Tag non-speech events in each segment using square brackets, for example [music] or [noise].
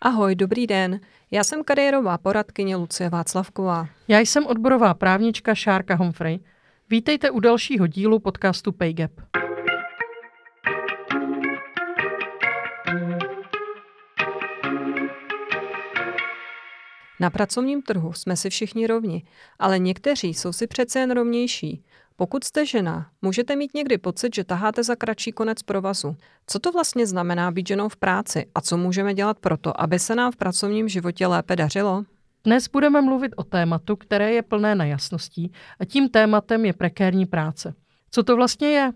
Ahoj, dobrý den. Já jsem kariérová poradkyně Lucie Václavková. Já jsem odborová právnička Šárka Humphrey. Vítejte u dalšího dílu podcastu PayGap. Na pracovním trhu jsme si všichni rovni, ale někteří jsou si přece jen rovnější. Pokud jste žena, můžete mít někdy pocit, že taháte za kratší konec provazu. Co to vlastně znamená být ženou v práci a co můžeme dělat proto, aby se nám v pracovním životě lépe dařilo? Dnes budeme mluvit o tématu, které je plné nejasností a tím tématem je prekérní práce. Co to vlastně je?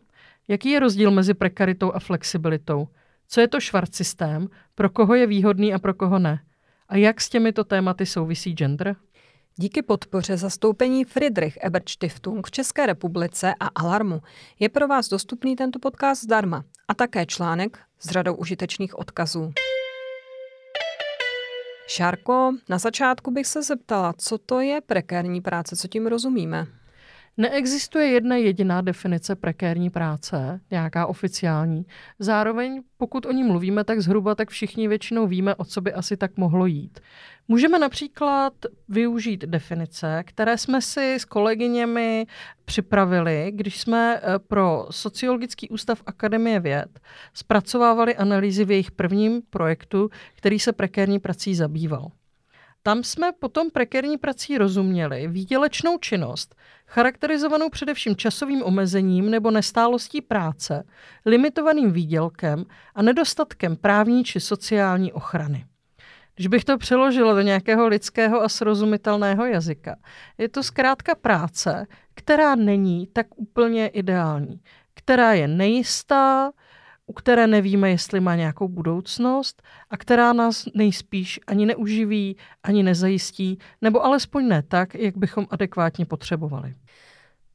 Jaký je rozdíl mezi prekaritou a flexibilitou? Co je to švart systém? Pro koho je výhodný a pro koho ne? A jak s těmito tématy souvisí gender? Díky podpoře zastoupení Friedrich Ebert Stiftung v České republice a Alarmu je pro vás dostupný tento podcast zdarma a také článek s řadou užitečných odkazů. Šárko, na začátku bych se zeptala, co to je prekérní práce, co tím rozumíme? Neexistuje jedna jediná definice prekérní práce, nějaká oficiální. Zároveň, pokud o ní mluvíme tak zhruba, tak všichni většinou víme, o co by asi tak mohlo jít. Můžeme například využít definice, které jsme si s kolegyněmi připravili, když jsme eh, pro Sociologický ústav Akademie věd zpracovávali analýzy v jejich prvním projektu, který se prekérní prací zabýval. Tam jsme potom prekérní prací rozuměli výdělečnou činnost, charakterizovanou především časovým omezením nebo nestálostí práce, limitovaným výdělkem a nedostatkem právní či sociální ochrany. Když bych to přeložila do nějakého lidského a srozumitelného jazyka, je to zkrátka práce, která není tak úplně ideální, která je nejistá, u které nevíme, jestli má nějakou budoucnost a která nás nejspíš ani neuživí, ani nezajistí, nebo alespoň ne tak, jak bychom adekvátně potřebovali.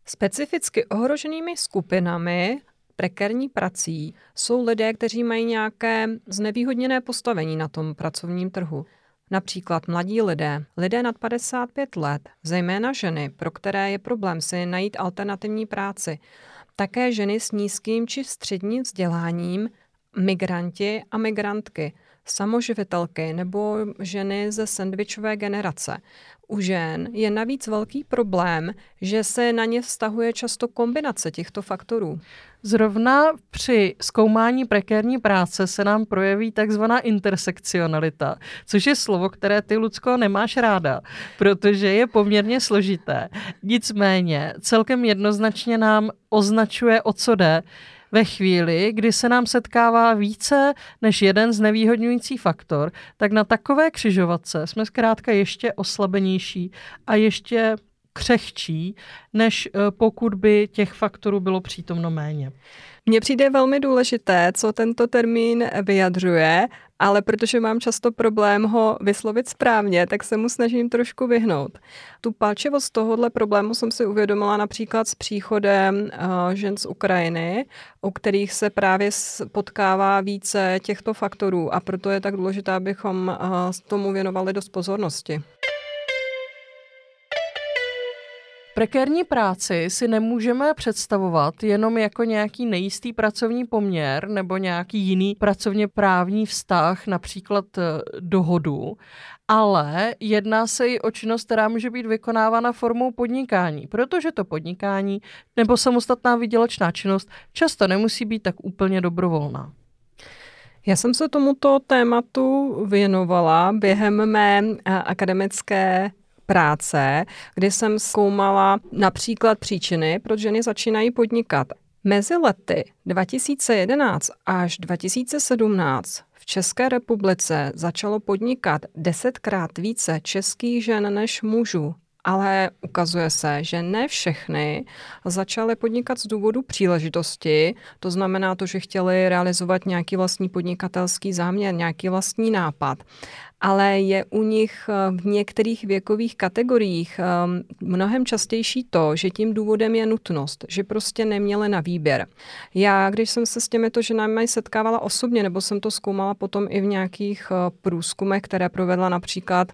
Specificky ohroženými skupinami prekérní prací jsou lidé, kteří mají nějaké znevýhodněné postavení na tom pracovním trhu. Například mladí lidé, lidé nad 55 let, zejména ženy, pro které je problém si najít alternativní práci, také ženy s nízkým či středním vzděláním, migranti a migrantky, samoživitelky nebo ženy ze sandvičové generace. U žen je navíc velký problém, že se na ně vztahuje často kombinace těchto faktorů. Zrovna při zkoumání prekérní práce se nám projeví takzvaná intersekcionalita, což je slovo, které ty, Lucko, nemáš ráda, protože je poměrně složité. Nicméně celkem jednoznačně nám označuje, o co jde, ve chvíli, kdy se nám setkává více než jeden znevýhodňující faktor, tak na takové křižovatce jsme zkrátka ještě oslabenější a ještě křehčí, než eh, pokud by těch faktorů bylo přítomno méně. Mně přijde velmi důležité, co tento termín vyjadřuje, ale protože mám často problém ho vyslovit správně, tak se mu snažím trošku vyhnout. Tu palčivost tohohle problému jsem si uvědomila například s příchodem uh, žen z Ukrajiny, u kterých se právě potkává více těchto faktorů a proto je tak důležité, abychom uh, tomu věnovali dost pozornosti. Prekérní práci si nemůžeme představovat jenom jako nějaký nejistý pracovní poměr nebo nějaký jiný pracovně právní vztah, například eh, dohodu, ale jedná se i o činnost, která může být vykonávána formou podnikání, protože to podnikání nebo samostatná výdělečná činnost často nemusí být tak úplně dobrovolná. Já jsem se tomuto tématu věnovala během mé eh, akademické práce, kdy jsem zkoumala například příčiny, proč ženy začínají podnikat. Mezi lety 2011 až 2017 v České republice začalo podnikat desetkrát více českých žen než mužů. Ale ukazuje se, že ne všechny začaly podnikat z důvodu příležitosti. To znamená to, že chtěli realizovat nějaký vlastní podnikatelský záměr, nějaký vlastní nápad ale je u nich eh, v některých věkových kategoriích ehm, mnohem častější to, že tím důvodem je nutnost, že prostě neměli na výběr. Já, když jsem se s těmito ženami setkávala osobně, nebo jsem to zkoumala potom i v nějakých eh, průzkumech, které provedla například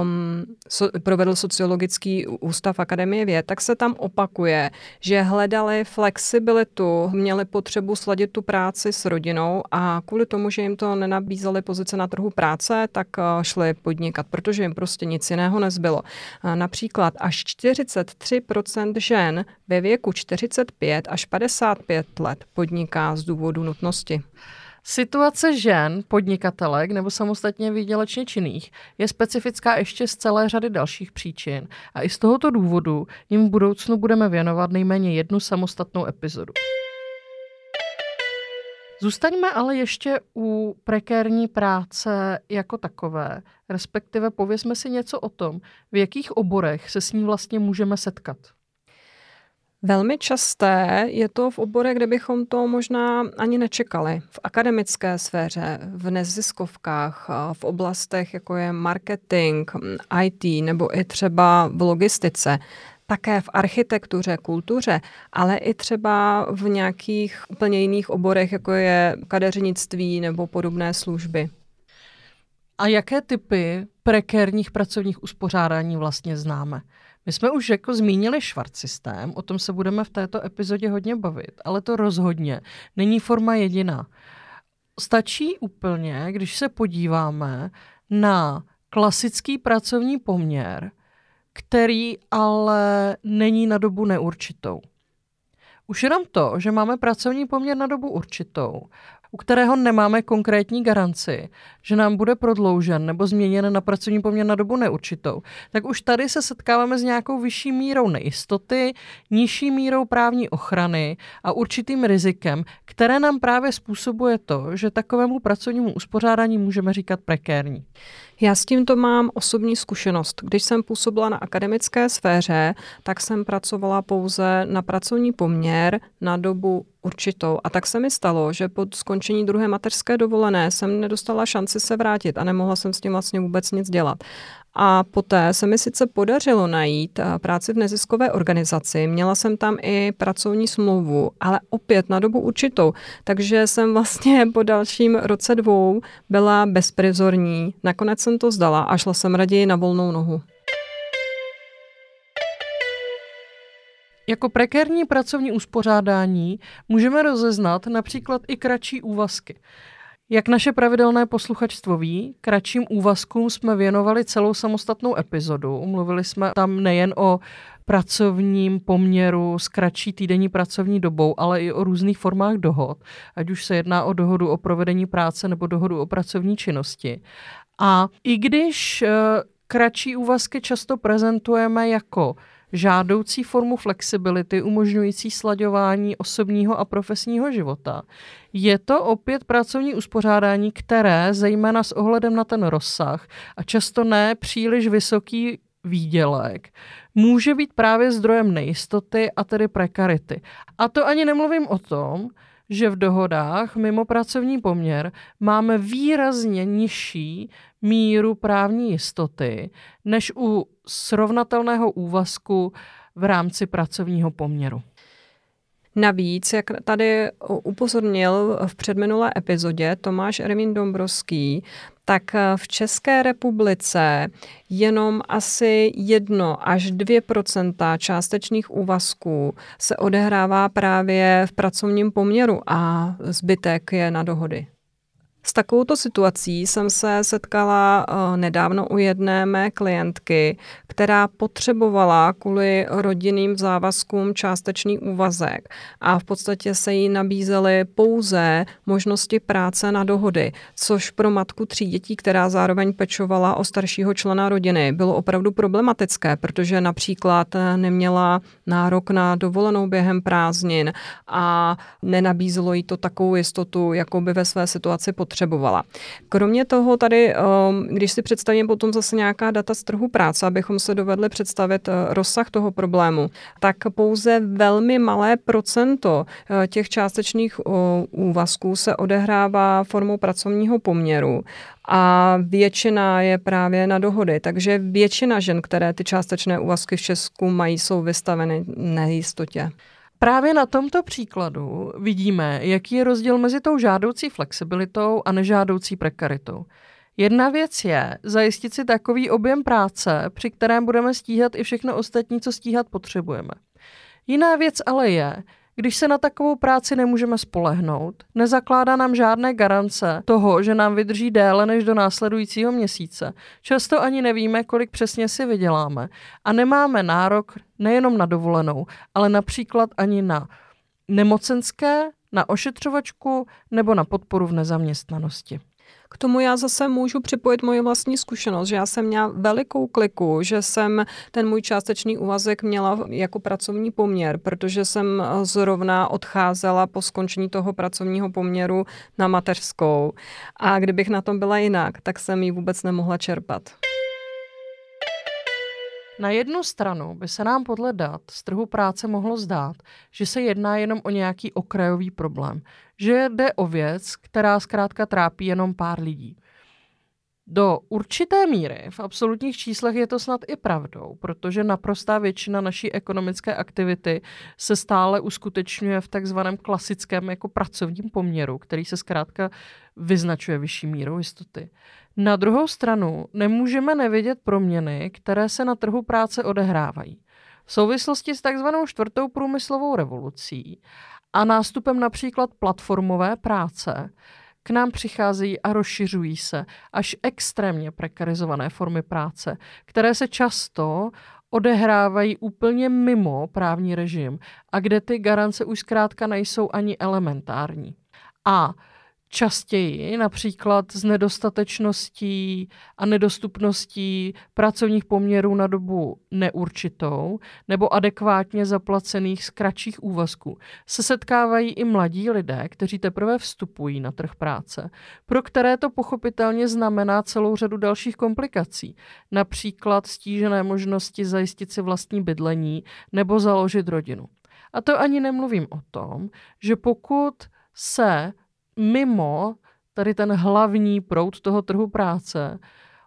um, so, provedl sociologický ústav Akademie věd, tak se tam opakuje, že hledali flexibilitu, měli potřebu sladit tu práci s rodinou a kvůli tomu, že jim to nenabízely pozice na trhu práce, tak eh, šli podnikat, protože jim prostě nic jiného nezbylo. Například až 43% žen ve věku 45 až 55 let podniká z důvodu nutnosti. Situace žen, podnikatelek nebo samostatně výdělečně činných je specifická ještě z celé řady dalších příčin a i z tohoto důvodu jim v budoucnu budeme věnovat nejméně jednu samostatnou epizodu. Zůstaňme ale ještě u prekérní práce jako takové, respektive povězme si něco o tom, v jakých oborech se s ní vlastně můžeme setkat. Velmi časté je to v oborech, kde bychom to možná ani nečekali. V akademické sféře, v neziskovkách, v oblastech, jako je marketing, IT nebo i třeba v logistice také v architektuře, kultuře, ale i třeba v nějakých úplně jiných oborech, jako je kadeřnictví nebo podobné služby. A jaké typy prekérních pracovních uspořádání vlastně známe? My jsme už jako zmínili švart systém, o tom se budeme v této epizodě hodně bavit, ale to rozhodně není forma jediná. Stačí úplně, když se podíváme na klasický pracovní poměr, který ale není na dobu neurčitou. Už jenom to, že máme pracovní poměr na dobu určitou, u kterého nemáme konkrétní garanci, že nám bude prodloužen nebo změněn na pracovní poměr na dobu neurčitou, tak už tady se setkáváme s nějakou vyšší mírou nejistoty, nižší mírou právní ochrany a určitým rizikem, které nám právě způsobuje to, že takovému pracovnímu uspořádání můžeme říkat prekérní. Já s tímto mám osobní zkušenost. Když jsem působila na akademické sféře, tak jsem pracovala pouze na pracovní poměr na dobu určitou. A tak se mi stalo, že po skončení druhé mateřské dovolené jsem nedostala šanci se vrátit a nemohla jsem s tím vlastně vůbec nic dělat. A poté se mi sice podařilo najít eh, práci v neziskové organizaci, měla jsem tam i pracovní smlouvu, ale opět na dobu určitou. Takže jsem vlastně [laughs] po dalším roce dvou byla bezprizorní. Nakonec jsem to zdala a šla jsem raději na volnou nohu. Jako prekérní pracovní uspořádání můžeme rozeznat například i kratší úvazky. Jak naše pravidelné posluchačstvo ví, kratším úvazkům jsme věnovali celou samostatnou epizodu. Mluvili jsme tam nejen o pracovním poměru s kratší týdenní pracovní dobou, ale i o různých formách dohod, ať už se jedná o dohodu o provedení práce nebo dohodu o pracovní činnosti. A i když eh, kratší úvazky často prezentujeme jako žádoucí formu flexibility umožňující slaďování osobního a profesního života. Je to opět pracovní uspořádání, které, zejména s ohledem na ten rozsah a často ne příliš vysoký výdělek, může být právě zdrojem nejistoty a tedy prekarity. A to ani nemluvím o tom, že v dohodách mimo pracovní poměr máme výrazně nižší míru právní jistoty než u srovnatelného úvazku v rámci pracovního poměru. Navíc, jak tady upozornil v předminulé epizodě Tomáš Ervin Dombrovský, tak v České republice jenom asi 1 až 2% částečných úvazků se odehrává právě v pracovním poměru a zbytek je na dohody. S takovouto situací jsem se setkala uh, nedávno u jedné mé klientky, která potřebovala kvůli rodinným závazkům částečný úvazek a v podstatě se jí nabízely pouze možnosti práce na dohody, což pro matku tří dětí, která zároveň pečovala o staršího člena rodiny, bylo opravdu problematické, protože například neměla nárok na dovolenou během prázdnin a nenabízelo jí to takovou jistotu, jakou by ve své situaci potřebovala potřebovala. Kromě toho tady, um, když si představím potom zase nějaká data z trhu práce, abychom se dovedli představit uh, rozsah toho problému, tak pouze velmi malé procento uh, těch částečných uh, úvazků se odehrává formou pracovního poměru a většina je právě na dohody. Takže většina žen, které ty částečné úvazky v Česku mají, jsou vystaveny nejistotě. Právě na tomto příkladu vidíme, jaký je rozdíl mezi tou žádoucí flexibilitou a nežádoucí prekaritou. Jedna věc je zajistit si takový objem práce, při kterém budeme stíhat i všechno ostatní, co stíhat potřebujeme. Jiná věc ale je, když se na takovou práci nemůžeme spolehnout, nezakládá nám žádné garance toho, že nám vydrží déle než do následujícího měsíce. Často ani nevíme, kolik přesně si vyděláme a nemáme nárok nejenom na dovolenou, ale například ani na nemocenské, na ošetřovačku nebo na podporu v nezaměstnanosti. K tomu já zase můžu připojit moji vlastní zkušenost, že já jsem měla velikou kliku, že jsem ten můj částečný úvazek měla jako pracovní poměr, protože jsem zrovna odcházela po skončení toho pracovního poměru na mateřskou. A kdybych na tom byla jinak, tak jsem ji vůbec nemohla čerpat. Na jednu stranu by se nám podle dat z trhu práce mohlo zdát, že se jedná jenom o nějaký okrajový problém, že jde o věc, která zkrátka trápí jenom pár lidí. Do určité míry v absolutních číslech je to snad i pravdou, protože naprostá většina naší ekonomické aktivity se stále uskutečňuje v takzvaném klasickém jako pracovním poměru, který se zkrátka vyznačuje vyšší mírou jistoty. Na druhou stranu nemůžeme nevidět proměny, které se na trhu práce odehrávají. V souvislosti s takzvanou čtvrtou průmyslovou revolucí a nástupem například platformové práce k nám přicházejí a rozšiřují se až extrémně prekarizované formy práce, které se často odehrávají úplně mimo právní režim a kde ty garance už zkrátka nejsou ani elementární. A častěji, například z nedostatečností a nedostupností pracovních poměrů na dobu neurčitou nebo adekvátně zaplacených z kratších úvazků, se setkávají i mladí lidé, kteří teprve vstupují na trh práce, pro které to pochopitelně znamená celou řadu dalších komplikací, například stížené možnosti zajistit si vlastní bydlení nebo založit rodinu. A to ani nemluvím o tom, že pokud se mimo tady ten hlavní proud toho trhu práce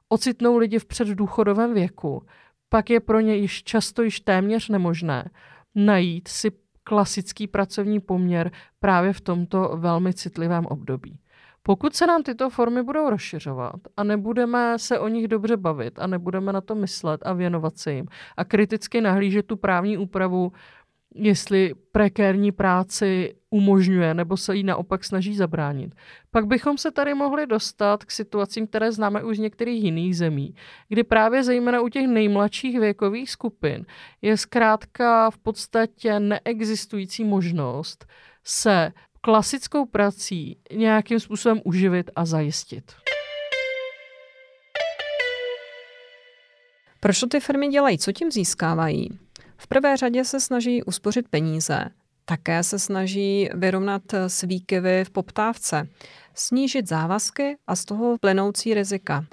ocitnou lidi v předdůchodovém věku, pak je pro ně již často již téměř nemožné najít si klasický pracovní poměr právě v tomto velmi citlivém období. Pokud se nám tyto formy budou rozšiřovat a nebudeme se o nich dobře bavit a nebudeme na to myslet a věnovat se jim a kriticky nahlížet tu právní úpravu jestli prekérní práci umožňuje nebo se jí naopak snaží zabránit. Pak bychom se tady mohli dostat k situacím, které známe už z některých jiných zemí, kdy právě zejména u těch nejmladších věkových skupin je zkrátka v podstatě neexistující možnost se klasickou prací nějakým způsobem uživit a zajistit. Proč to ty firmy dělají? Co tím získávají? V prvé řadě se snaží uspořit peníze, také se snaží vyrovnat s v poptávce, snížit závazky a z toho plynoucí rizika.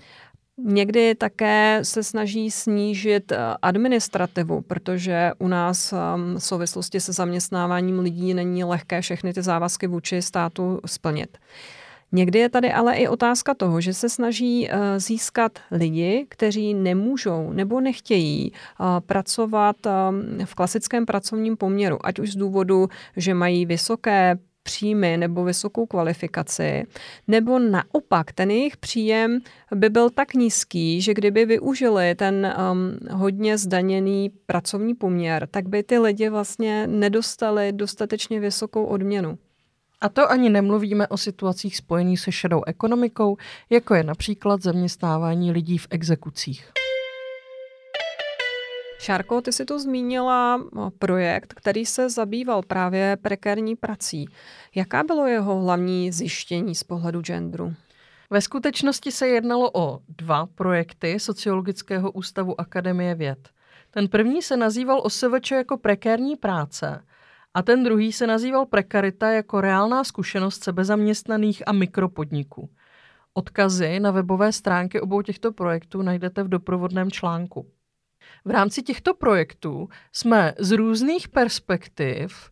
Někdy také se snaží snížit eh, administrativu, protože u nás ehm, v souvislosti se zaměstnáváním lidí není lehké všechny ty závazky vůči státu splnit. Někdy je tady ale i otázka toho, že se snaží eh, získat lidi, kteří nemůžou nebo nechtějí eh, pracovat ehm, v klasickém pracovním poměru, ať už z důvodu, že mají vysoké příjmy nebo vysokou kvalifikaci, nebo naopak ten jejich příjem by byl tak nízký, že kdyby využili ten um, hodně zdaněný pracovní poměr, tak by ty lidi vlastně nedostali dostatečně vysokou odměnu. A to ani nemluvíme o situacích spojených se šedou ekonomikou, jako je například zaměstnávání lidí v exekucích. Šárko, ty si tu zmínila projekt, který se zabýval právě prekérní prací. Jaká bylo jeho hlavní zjištění z pohledu genderu? Ve skutečnosti se jednalo o dva projekty Sociologického ústavu Akademie věd. Ten první se nazýval OSVČ jako prekérní práce a ten druhý se nazýval prekarita jako reálná zkušenost sebezaměstnaných a mikropodniků. Odkazy na webové stránky obou těchto projektů najdete v doprovodném článku. V rámci těchto projektů jsme z různých perspektiv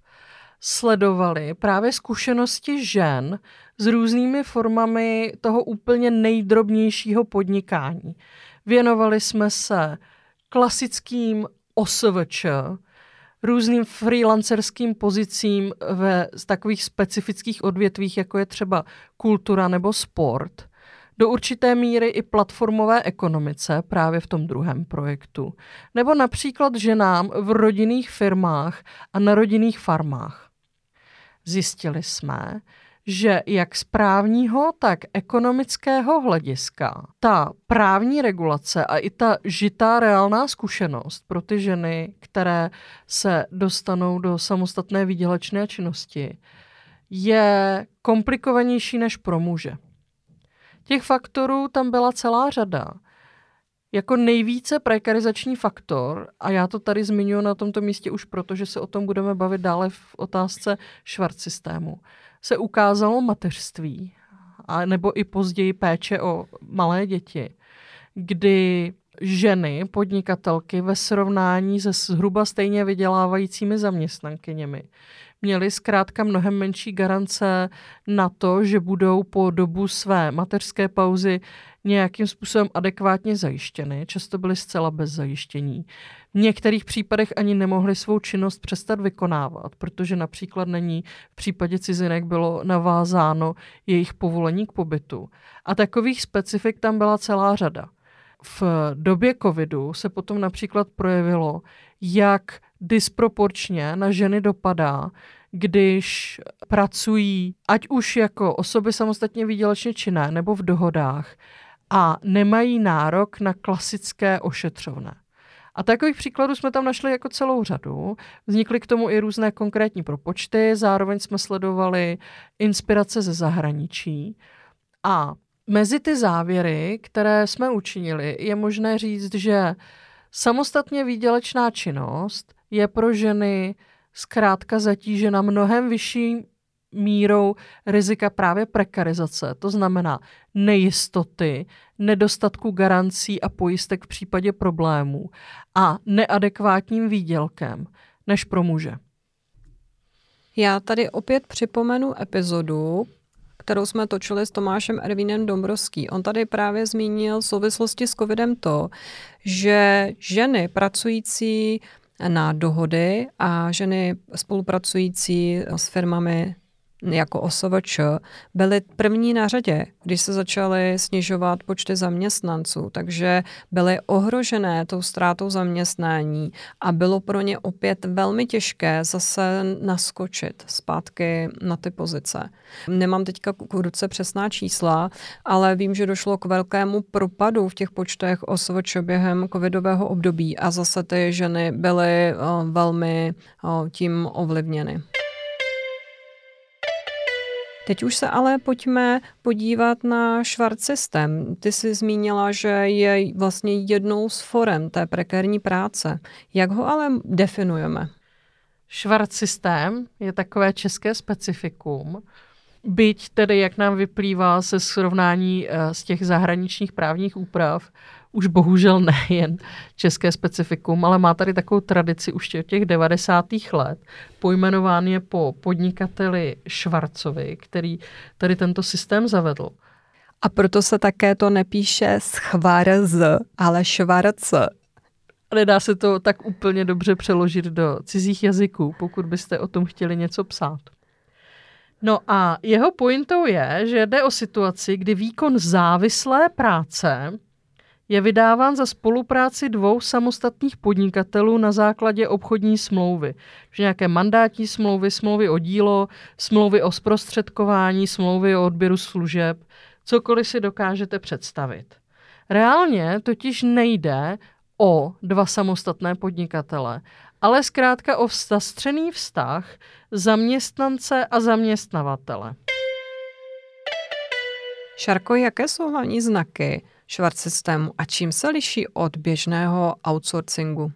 sledovali právě zkušenosti žen s různými formami toho úplně nejdrobnějšího podnikání. Věnovali jsme se klasickým OSVČ, různým freelancerským pozicím ve takových specifických odvětvích, jako je třeba kultura nebo sport, do určité míry i platformové ekonomice právě v tom druhém projektu, nebo například ženám v rodinných firmách a na rodinných farmách. Zjistili jsme, že jak z právního, tak ekonomického hlediska ta právní regulace a i ta žitá reálná zkušenost pro ty ženy, které se dostanou do samostatné výdělečné činnosti, je komplikovanější než pro muže. Těch faktorů tam byla celá řada. Jako nejvíce prekarizační faktor, a já to tady zmiňuji na tomto místě už proto, že se o tom budeme bavit dále v otázce švart systému, se ukázalo mateřství, a nebo i později péče o malé děti, kdy ženy, podnikatelky ve srovnání se zhruba stejně vydělávajícími zaměstnankyněmi měly zkrátka mnohem menší garance na to, že budou po dobu své mateřské pauzy nějakým způsobem adekvátně zajištěny. Často byly zcela bez zajištění. V některých případech ani nemohli svou činnost přestat vykonávat, protože například není v případě cizinek bylo navázáno jejich povolení k pobytu. A takových specifik tam byla celá řada. V době covidu se potom například projevilo, jak disproporčně na ženy dopadá, když pracují, ať už jako osoby samostatně výdělečně činné nebo v dohodách a nemají nárok na klasické ošetřovné. A takových příkladů jsme tam našli jako celou řadu. Vznikly k tomu i různé konkrétní propočty, zároveň jsme sledovali inspirace ze zahraničí. A mezi ty závěry, které jsme učinili, je možné říct, že samostatně výdělečná činnost je pro ženy zkrátka zatížena mnohem vyšší mírou rizika právě prekarizace, to znamená nejistoty, nedostatku garancí a pojistek v případě problémů a neadekvátním výdělkem než pro muže. Já tady opět připomenu epizodu, kterou jsme točili s Tomášem Ervínem Dombrovský. On tady právě zmínil v souvislosti s covidem to, že ženy pracující na dohody a ženy spolupracující s firmami jako OSVČ byly první na řadě, když se začaly snižovat počty zaměstnanců, takže byly ohrožené tou ztrátou zaměstnání a bylo pro ně opět velmi těžké zase naskočit zpátky na ty pozice. Nemám teďka k ruce přesná čísla, ale vím, že došlo k velkému propadu v těch počtech OSVČ během covidového období a zase ty ženy byly eh, velmi eh, tím ovlivněny. Teď už se ale pojďme podívat na švart systém. Ty jsi zmínila, že je vlastně jednou z forem té prekérní práce. Jak ho ale definujeme? Švart systém je takové české specifikum, byť tedy, jak nám vyplývá se srovnání eh, z těch zahraničních právních úprav, už bohužel [laughs] nejen české specifikum, ale má tady takovou tradici už od těch 90. let. Pojmenován je po podnikateli Švarcovi, který tady tento systém zavedl. A proto se také to nepíše schvarz, ale švarc. Nedá se to tak úplně dobře přeložit do cizích jazyků, pokud byste o tom chtěli něco psát. No a jeho pointou je, že jde o situaci, kdy výkon závislé práce je vydáván za spolupráci dvou samostatných podnikatelů na základě obchodní smlouvy. Že nějaké mandátní smlouvy, smlouvy o dílo, smlouvy o zprostředkování, smlouvy o odběru služeb, cokoliv si dokážete představit. Reálně totiž nejde o dva samostatné podnikatele, ale zkrátka o zastřený vztah zaměstnance a zaměstnavatele. Šarko, jaké jsou hlavní znaky švart systému a čím se liší od běžného outsourcingu?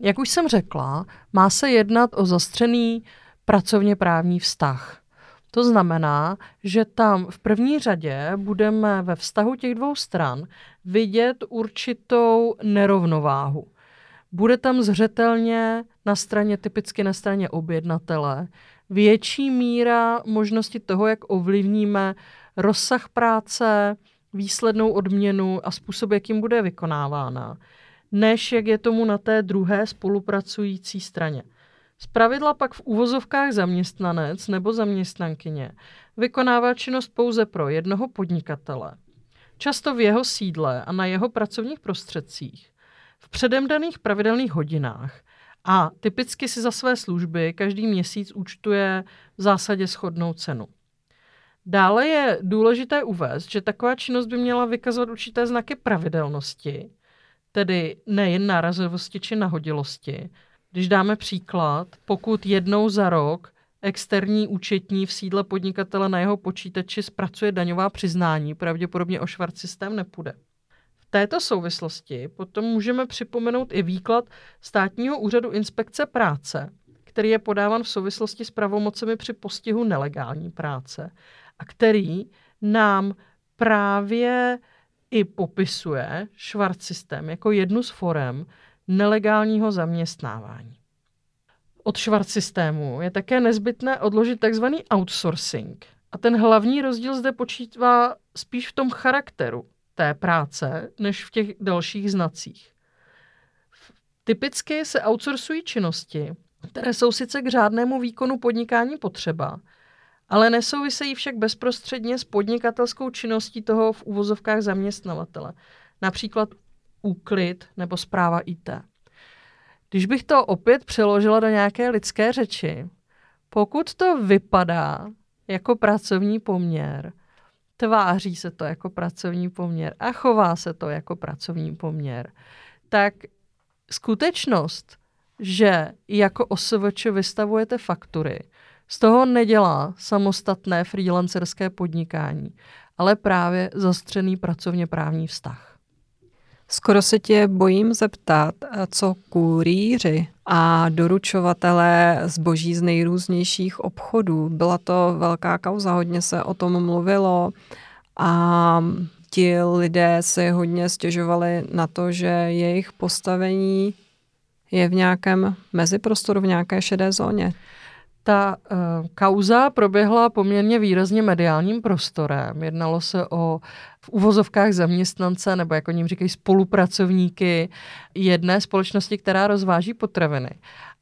Jak už jsem řekla, má se jednat o zastřený pracovně právní vztah. To znamená, že tam v první řadě budeme ve vztahu těch dvou stran vidět určitou nerovnováhu. Bude tam zřetelně na straně, typicky na straně objednatele, větší míra možnosti toho, jak ovlivníme rozsah práce, výslednou odměnu a způsob, jakým bude vykonávána, než jak je tomu na té druhé spolupracující straně. Zpravidla pak v úvozovkách zaměstnanec nebo zaměstnankyně vykonává činnost pouze pro jednoho podnikatele, často v jeho sídle a na jeho pracovních prostředcích, v předem daných pravidelných hodinách a typicky si za své služby každý měsíc účtuje v zásadě schodnou cenu. Dále je důležité uvést, že taková činnost by měla vykazovat určité znaky pravidelnosti, tedy nejen nárazovosti či nahodilosti. Když dáme příklad, pokud jednou za rok externí účetní v sídle podnikatele na jeho počítači zpracuje daňová přiznání, pravděpodobně o švart systém nepůjde. V této souvislosti potom můžeme připomenout i výklad státního úřadu inspekce práce, který je podáván v souvislosti s pravomocemi při postihu nelegální práce a který nám právě i popisuje švart systém jako jednu z forem nelegálního zaměstnávání. Od švart systému je také nezbytné odložit tzv. outsourcing. A ten hlavní rozdíl zde počítá spíš v tom charakteru té práce, než v těch dalších znacích. Typicky se outsourcují činnosti, které jsou sice k řádnému výkonu podnikání potřeba, ale nesouvisejí však bezprostředně s podnikatelskou činností toho v úvozovkách zaměstnavatele. Například úklid nebo zpráva IT. Když bych to opět přeložila do nějaké lidské řeči, pokud to vypadá jako pracovní poměr, tváří se to jako pracovní poměr a chová se to jako pracovní poměr, tak skutečnost, že jako OSVČ vystavujete faktury, z toho nedělá samostatné freelancerské podnikání, ale právě zastřený pracovně právní vztah. Skoro se tě bojím zeptat, co kurýři a doručovatelé zboží z nejrůznějších obchodů. Byla to velká kauza, hodně se o tom mluvilo a ti lidé si hodně stěžovali na to, že jejich postavení je v nějakém meziprostoru, v nějaké šedé zóně. Ta uh, kauza proběhla poměrně výrazně mediálním prostorem. Jednalo se o v uvozovkách zaměstnance, nebo jako ním říkají spolupracovníky jedné společnosti, která rozváží potraviny.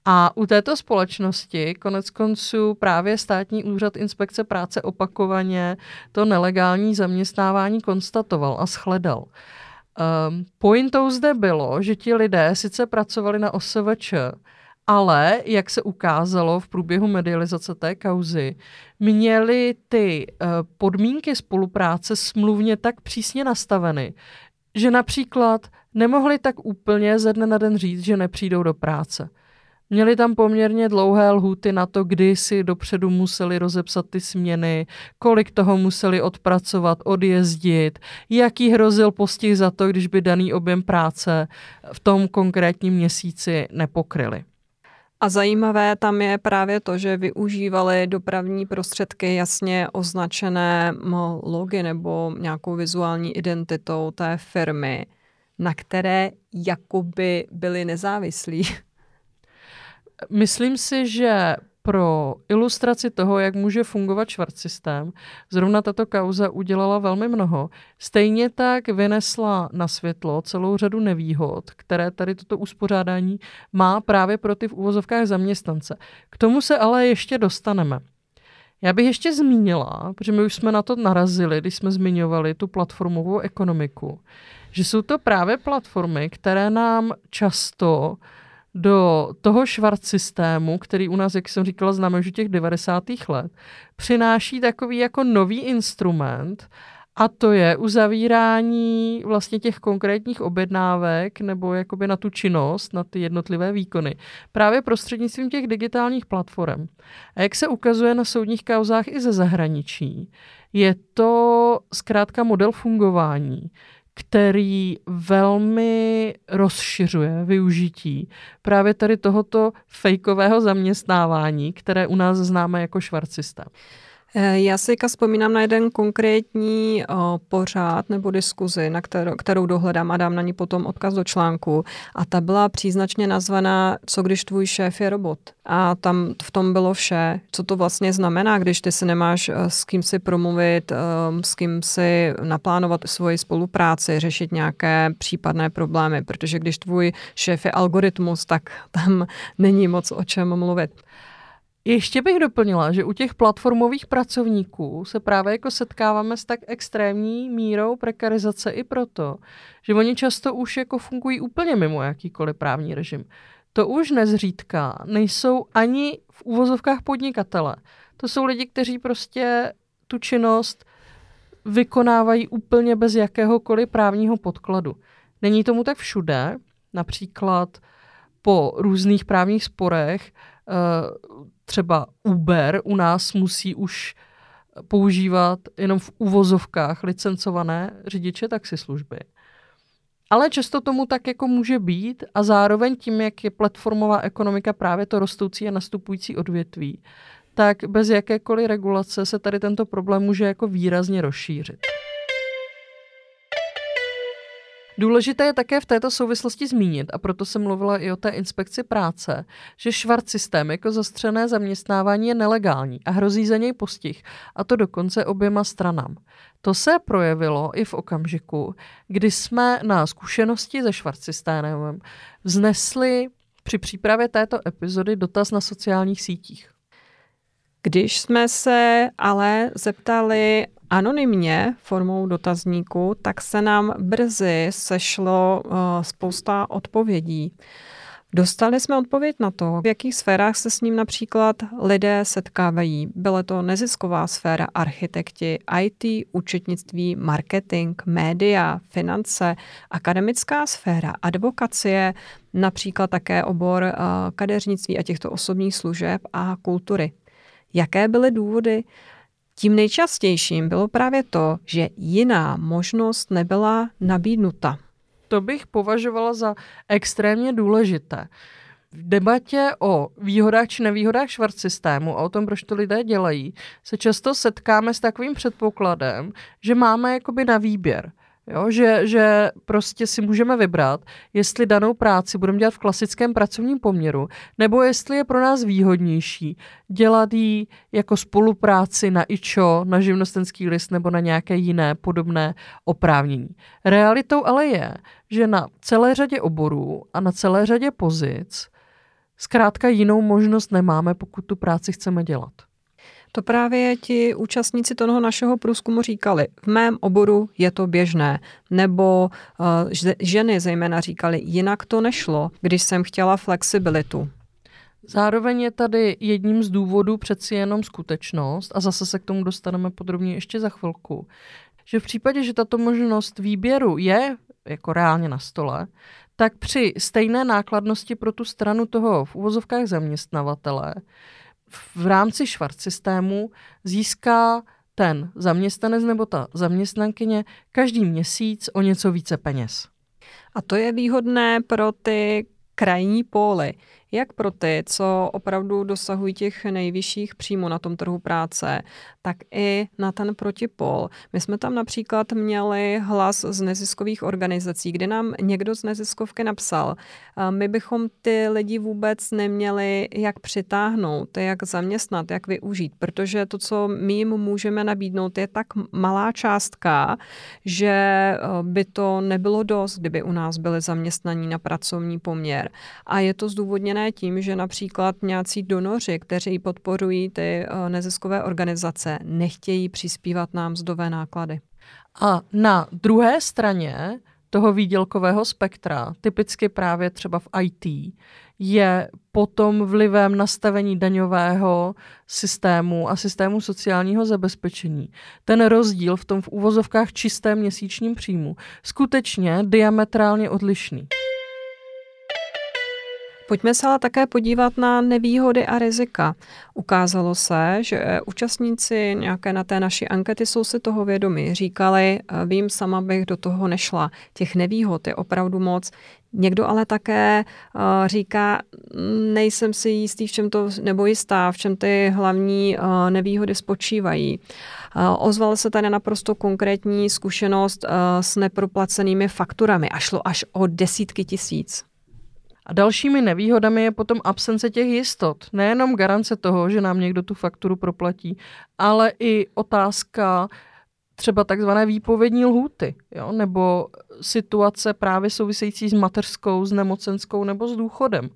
A u této společnosti konec konců právě státní úřad inspekce práce opakovaně to nelegální zaměstnávání konstatoval a shledal. Um, pointou zde bylo, že ti lidé sice pracovali na OSVČ, ale, jak se ukázalo v průběhu medializace té kauzy, měly ty uh, podmínky spolupráce smluvně tak přísně nastaveny, že například nemohli tak úplně ze dne na den říct, že nepřijdou do práce. Měli tam poměrně dlouhé lhuty na to, kdy si dopředu museli rozepsat ty směny, kolik toho museli odpracovat, odjezdit, jaký hrozil postih za to, když by daný objem práce v tom konkrétním měsíci nepokryli. A zajímavé tam je právě to, že využívali dopravní prostředky jasně označené logy nebo nějakou vizuální identitou té firmy, na které jakoby byli nezávislí. Myslím si, že pro ilustraci toho, jak může fungovat švart systém, zrovna tato kauza udělala velmi mnoho. Stejně tak vynesla na světlo celou řadu nevýhod, které tady toto uspořádání má právě pro ty v úvozovkách zaměstnance. K tomu se ale ještě dostaneme. Já bych ještě zmínila, protože my už jsme na to narazili, když jsme zmiňovali tu platformovou ekonomiku, že jsou to právě platformy, které nám často do toho švart systému, který u nás, jak jsem říkala, známe už těch 90. let, přináší takový jako nový instrument a to je uzavírání vlastně těch konkrétních objednávek nebo jakoby na tu činnost, na ty jednotlivé výkony. Právě prostřednictvím těch digitálních platform. A jak se ukazuje na soudních kauzách i ze zahraničí, je to zkrátka model fungování, který velmi rozšiřuje využití právě tady tohoto fejkového zaměstnávání, které u nás známe jako. Eh, já si vzpomínám na jeden konkrétní o, pořád nebo diskuzi, na kterou, kterou dohledám a dám na ní potom odkaz do článku. A ta byla příznačně nazvaná Co když tvůj šéf je robot? A tam v tom bylo vše, co to vlastně znamená, když ty si nemáš s kým si promluvit, s kým si naplánovat svoji spolupráci, řešit nějaké případné problémy, protože když tvůj šéf je algoritmus, tak tam [laughs] není moc o čem mluvit. Ještě bych doplnila, že u těch platformových pracovníků se právě jako setkáváme s tak extrémní mírou prekarizace i proto, že oni často už jako fungují úplně mimo jakýkoliv právní režim. To už nezřídka nejsou ani v úvozovkách podnikatele. To jsou lidi, kteří prostě tu činnost vykonávají úplně bez jakéhokoliv právního podkladu. Není tomu tak všude, například po různých právních sporech eh, třeba Uber u nás musí už používat jenom v uvozovkách licencované řidiče taxislužby. Ale často tomu tak jako může být a zároveň tím, jak je platformová ekonomika právě to rostoucí a nastupující odvětví, tak bez jakékoliv regulace se tady tento problém může jako výrazně rozšířit. Důležité je také v této souvislosti zmínit, a proto jsem mluvila i o té inspekci práce, že švart systém jako zastřené zaměstnávání je nelegální a hrozí za něj postih, a to dokonce oběma stranám. To se projevilo i v okamžiku, kdy jsme na zkušenosti se švart systémem vznesli při přípravě této epizody dotaz na sociálních sítích. Když jsme se ale zeptali anonymně formou dotazníku, tak se nám brzy sešlo uh, spousta odpovědí. Dostali jsme odpověď na to, v jakých sférách se s ním například lidé setkávají. Byla to nezisková sféra, architekti, IT, účetnictví, marketing, média, finance, akademická sféra, advokacie, například také obor uh, kadeřnictví a těchto osobních služeb a kultury. Jaké byly důvody? Tím nejčastějším bylo právě to, že jiná možnost nebyla nabídnuta. To bych považovala za extrémně důležité. V debatě o výhodách či nevýhodách švart systému a o tom, proč to lidé dělají, se často setkáme s takovým předpokladem, že máme jakoby na výběr. Jo, že, že prostě si můžeme vybrat, jestli danou práci budeme dělat v klasickém pracovním poměru, nebo jestli je pro nás výhodnější dělat ji jako spolupráci na IČO, na živnostenský list nebo na nějaké jiné podobné oprávnění. Realitou ale je, že na celé řadě oborů a na celé řadě pozic zkrátka jinou možnost nemáme, pokud tu práci chceme dělat. To právě ti účastníci toho našeho průzkumu říkali. V mém oboru je to běžné. Nebo uh, ženy zejména říkali, jinak to nešlo, když jsem chtěla flexibilitu. Zároveň je tady jedním z důvodů přeci jenom skutečnost, a zase se k tomu dostaneme podrobně ještě za chvilku, že v případě, že tato možnost výběru je jako reálně na stole, tak při stejné nákladnosti pro tu stranu toho v uvozovkách zaměstnavatele v rámci švart systému získá ten zaměstnanec nebo ta zaměstnankyně každý měsíc o něco více peněz. A to je výhodné pro ty krajní póly jak pro ty, co opravdu dosahují těch nejvyšších příjmů na tom trhu práce, tak i na ten protipol. My jsme tam například měli hlas z neziskových organizací, kde nám někdo z neziskovky napsal, my bychom ty lidi vůbec neměli jak přitáhnout, jak zaměstnat, jak využít, protože to, co my jim můžeme nabídnout, je tak malá částka, že eh, by to nebylo dost, kdyby u nás byli zaměstnaní na pracovní poměr. A je to zdůvodněné dané tím, že například nějací donoři, kteří podporují ty eh, neziskové organizace, nechtějí přispívat nám mzdové náklady. A na druhé straně toho výdělkového spektra, typicky právě třeba v IT, je potom vlivem nastavení daňového systému a systému sociálního zabezpečení. Ten rozdíl v tom v úvozovkách čistém měsíčním příjmu skutečně diametrálně odlišný. Pojďme se ale také podívat na nevýhody a rizika. Ukázalo se, že účastníci nějaké na té naší ankety jsou si toho vědomi. Říkali, vím, sama bych do toho nešla. Těch nevýhod je opravdu moc. Někdo ale také uh, říká, nejsem si jistý, v čem to, nebo jistá, v čem ty hlavní uh, nevýhody spočívají. Ozvala se tady naprosto konkrétní zkušenost s neproplacenými fakturami a šlo až o desítky tisíc. A dalšími nevýhodami je potom absence těch jistot. Nejenom garance toho, že nám někdo tu fakturu proplatí, ale i otázka třeba takzvané výpovědní lhůty, jo? nebo situace právě související s mateřskou, s nemocenskou nebo s důchodem.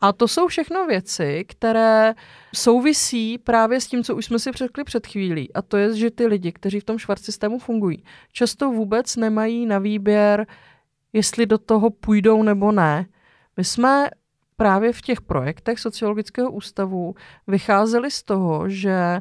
A to jsou všechno věci, které souvisí právě s tím, co už jsme si řekli před chvílí. A to je, že ty lidi, kteří v tom švart systému fungují, často vůbec nemají na výběr, jestli do toho půjdou nebo ne. My jsme právě v těch projektech sociologického ústavu vycházeli z toho, že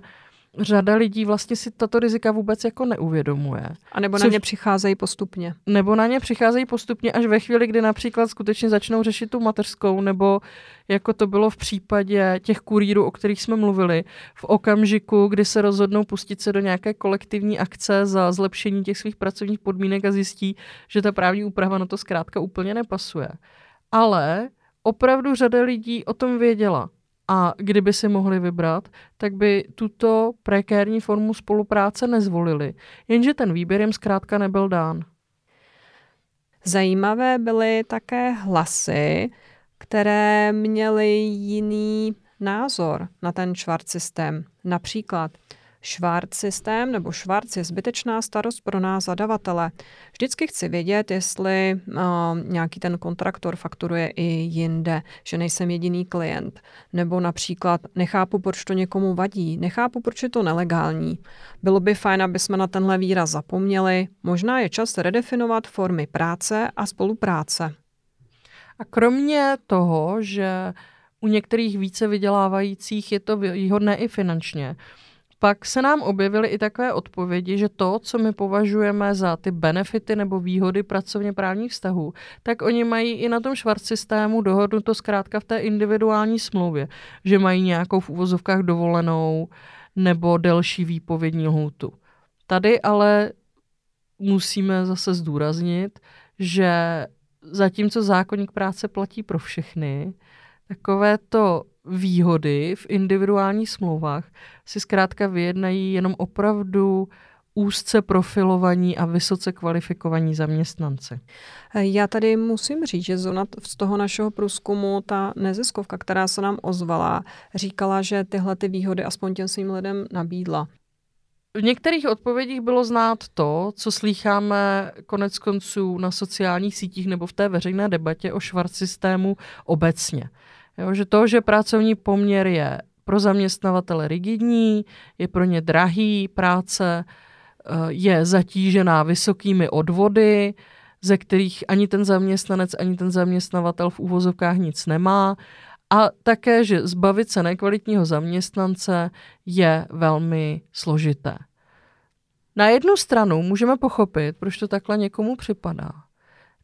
řada lidí vlastně si tato rizika vůbec jako neuvědomuje. A nebo na což, ně přicházejí postupně. Nebo na ně přicházejí postupně až ve chvíli, kdy například skutečně začnou řešit tu mateřskou, nebo jako to bylo v případě těch kurírů, o kterých jsme mluvili, v okamžiku, kdy se rozhodnou pustit se do nějaké kolektivní akce za zlepšení těch svých pracovních podmínek a zjistí, že ta právní úprava na to zkrátka úplně nepasuje. Ale opravdu řada lidí o tom věděla a kdyby si mohli vybrat, tak by tuto prekérní formu spolupráce nezvolili. Jenže ten výběr jim zkrátka nebyl dán. Zajímavé byly také hlasy, které měly jiný názor na ten švart systém. Například Švart systém nebo švart je zbytečná starost pro nás zadavatele. Vždycky chci vědět, jestli uh, nějaký ten kontraktor fakturuje i jinde, že nejsem jediný klient. Nebo například nechápu, proč to někomu vadí, nechápu, proč je to nelegální. Bylo by fajn, aby jsme na tenhle výraz zapomněli. Možná je čas redefinovat formy práce a spolupráce. A kromě toho, že u některých více vydělávajících je to výhodné i finančně, pak se nám objevily i takové odpovědi, že to, co my považujeme za ty benefity nebo výhody pracovně právních vztahů, tak oni mají i na tom švart systému dohodnuto zkrátka v té individuální smlouvě, že mají nějakou v úvozovkách dovolenou nebo delší výpovědní lhůtu. Tady ale musíme zase zdůraznit, že zatímco zákonník práce platí pro všechny, takové to výhody v individuálních smlouvách si zkrátka vyjednají jenom opravdu úzce profilovaní a vysoce kvalifikovaní zaměstnanci. Já tady musím říct, že z toho našeho průzkumu ta neziskovka, která se nám ozvala, říkala, že tyhle ty výhody aspoň těm svým lidem nabídla. V některých odpovědích bylo znát to, co slýcháme konec konců na sociálních sítích nebo v té veřejné debatě o švart systému obecně. Jo, že to, že pracovní poměr je pro zaměstnavatele rigidní, je pro ně drahý, práce eh, je zatížená vysokými odvody, ze kterých ani ten zaměstnanec, ani ten zaměstnavatel v úvozovkách nic nemá. A také, že zbavit se nekvalitního zaměstnance je velmi složité. Na jednu stranu můžeme pochopit, proč to takhle někomu připadá.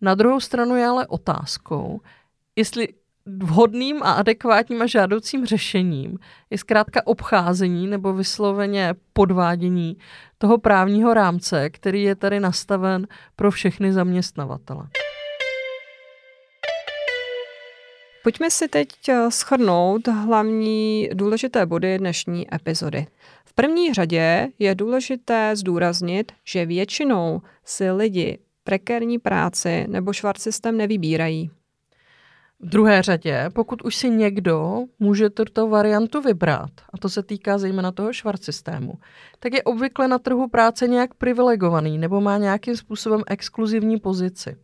Na druhou stranu je ale otázkou, jestli vhodným a adekvátním a žádoucím řešením je zkrátka obcházení nebo vysloveně podvádění toho právního rámce, který je tady nastaven pro všechny zaměstnavatele. Pojďme si teď eh, schrnout hlavní důležité body dnešní epizody. V první řadě je důležité zdůraznit, že většinou si lidi prekérní práci nebo švart systém nevybírají. V druhé řadě, pokud už si někdo může tuto variantu vybrat, a to se týká zejména toho švart systému, tak je obvykle na trhu práce nějak privilegovaný nebo má nějakým způsobem exkluzivní pozici.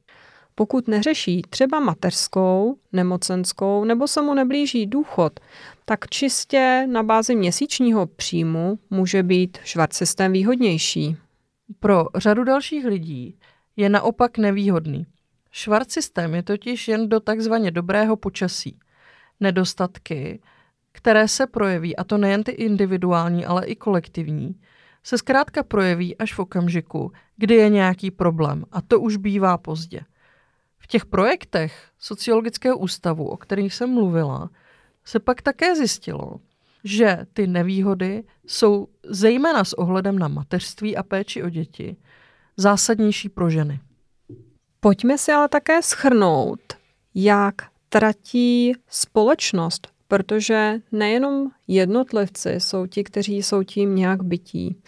Pokud neřeší třeba mateřskou, nemocenskou nebo se mu neblíží důchod, tak čistě na bázi měsíčního příjmu může být švart systém výhodnější. Pro řadu dalších lidí je naopak nevýhodný. Švart systém je totiž jen do takzvaně dobrého počasí. Nedostatky, které se projeví, a to nejen ty individuální, ale i kolektivní, se zkrátka projeví až v okamžiku, kdy je nějaký problém a to už bývá pozdě. V těch projektech sociologického ústavu, o kterých jsem mluvila, se pak také zjistilo, že ty nevýhody jsou zejména s ohledem na mateřství a péči o děti zásadnější pro ženy. Pojďme si ale také schrnout, jak tratí společnost, protože nejenom jednotlivci jsou ti, kteří jsou tím nějak bytí.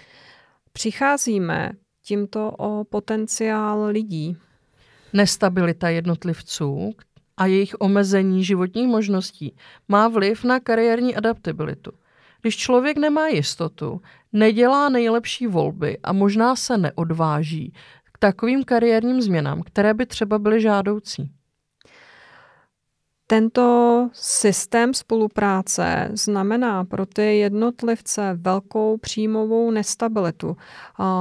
Přicházíme tímto o potenciál lidí. Nestabilita jednotlivců a jejich omezení životních možností má vliv na kariérní adaptabilitu. Když člověk nemá jistotu, nedělá nejlepší volby a možná se neodváží takovým kariérním změnám, které by třeba byly žádoucí. Tento systém spolupráce znamená pro ty jednotlivce velkou příjmovou nestabilitu,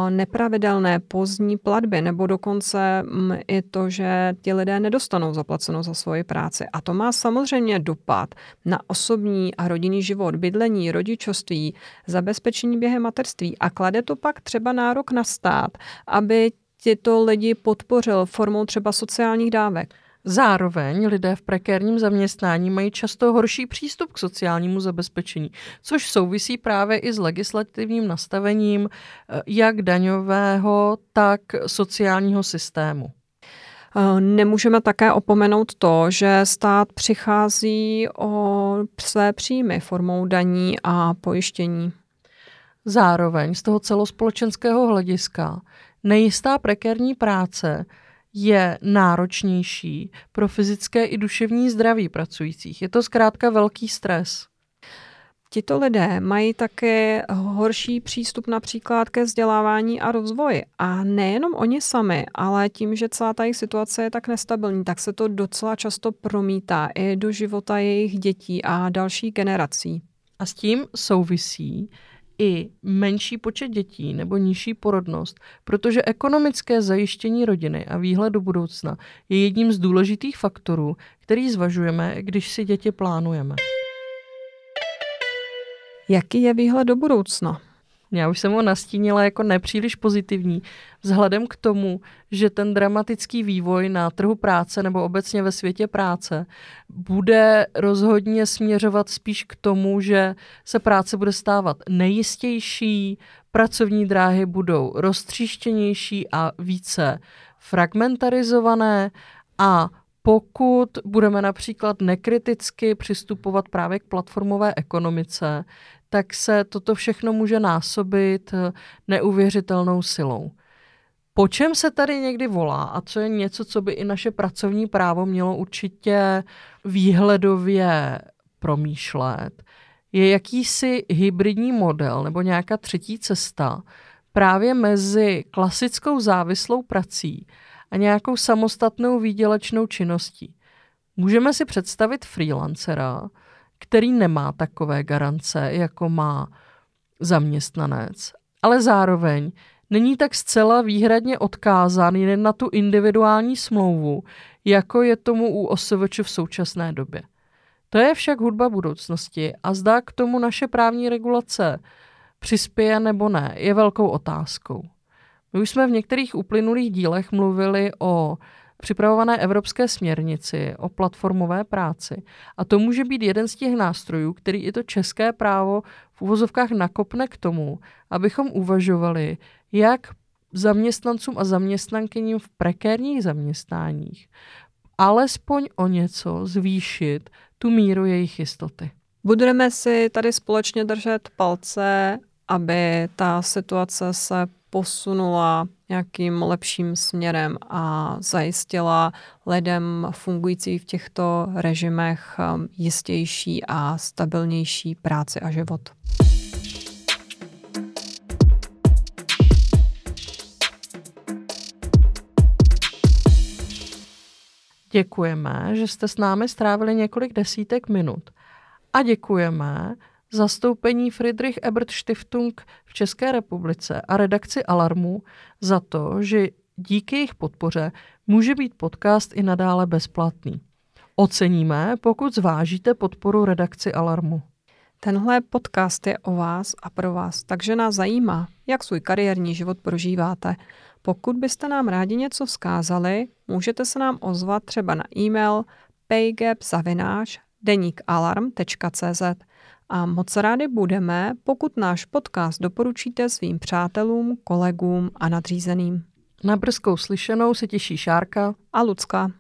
nepravidelné pozdní platby nebo dokonce mm, i to, že ti lidé nedostanou zaplaceno za svoji práci. A to má samozřejmě dopad na osobní a rodinný život, bydlení, rodičovství, zabezpečení během materství a klade to pak třeba nárok na stát, aby tyto lidi podpořil formou třeba sociálních dávek. Zároveň lidé v prekérním zaměstnání mají často horší přístup k sociálnímu zabezpečení, což souvisí právě i s legislativním nastavením eh, jak daňového, tak sociálního systému. Eh, nemůžeme také opomenout to, že stát přichází o své příjmy formou daní a pojištění. Zároveň z toho celospolečenského hlediska nejistá prekérní práce je náročnější pro fyzické i duševní zdraví pracujících. Je to zkrátka velký stres. Tito lidé mají také horší přístup například ke vzdělávání a rozvoji. A nejenom oni sami, ale tím, že celá ta jejich situace je tak nestabilní, tak se to docela často promítá i do života jejich dětí a dalších generací. A s tím souvisí i menší počet dětí nebo nižší porodnost, protože ekonomické zajištění rodiny a výhled do budoucna je jedním z důležitých faktorů, který zvažujeme, když si děti plánujeme. Jaký je výhled do budoucna? Já už jsem ho nastínila jako nepříliš pozitivní, vzhledem k tomu, že ten dramatický vývoj na trhu práce nebo obecně ve světě práce bude rozhodně směřovat spíš k tomu, že se práce bude stávat nejistější, pracovní dráhy budou roztříštěnější a více fragmentarizované. A pokud budeme například nekriticky přistupovat právě k platformové ekonomice, tak se toto všechno může násobit eh, neuvěřitelnou silou. Po čem se tady někdy volá a co je něco, co by i naše pracovní právo mělo určitě výhledově promýšlet, je jakýsi hybridní model nebo nějaká třetí cesta právě mezi klasickou závislou prací a nějakou samostatnou výdělečnou činností. Můžeme si představit freelancera, který nemá takové garance, jako má zaměstnanec, ale zároveň není tak zcela výhradně odkázán jen na tu individuální smlouvu, jako je tomu u OSVČ v současné době. To je však hudba budoucnosti a zdá k tomu naše právní regulace přispěje nebo ne, je velkou otázkou. My už jsme v některých uplynulých dílech mluvili o připravované evropské směrnici o platformové práci. A to může být jeden z těch nástrojů, který i to české právo v uvozovkách nakopne k tomu, abychom uvažovali, jak zaměstnancům a zaměstnankyním v prekérních zaměstnáních alespoň o něco zvýšit tu míru jejich jistoty. Budeme si tady společně držet palce, aby ta situace se posunula nějakým lepším směrem a zajistila lidem fungující v těchto režimech um, jistější a stabilnější práci a život. Děkujeme, že jste s námi strávili několik desítek minut. A děkujeme, zastoupení Friedrich Ebert Stiftung v České republice a redakci Alarmu za to, že díky jejich podpoře může být podcast i nadále bezplatný. Oceníme, pokud zvážíte podporu redakci Alarmu. Tenhle podcast je o vás a pro vás, takže nás zajímá, jak svůj kariérní život prožíváte. Pokud byste nám rádi něco vzkázali, můžete se nám ozvat třeba na e-mail paygap.deníkalarm.cz a moc rádi budeme, pokud náš podcast doporučíte svým přátelům, kolegům a nadřízeným. Na brzkou slyšenou se těší Šárka a Lucka.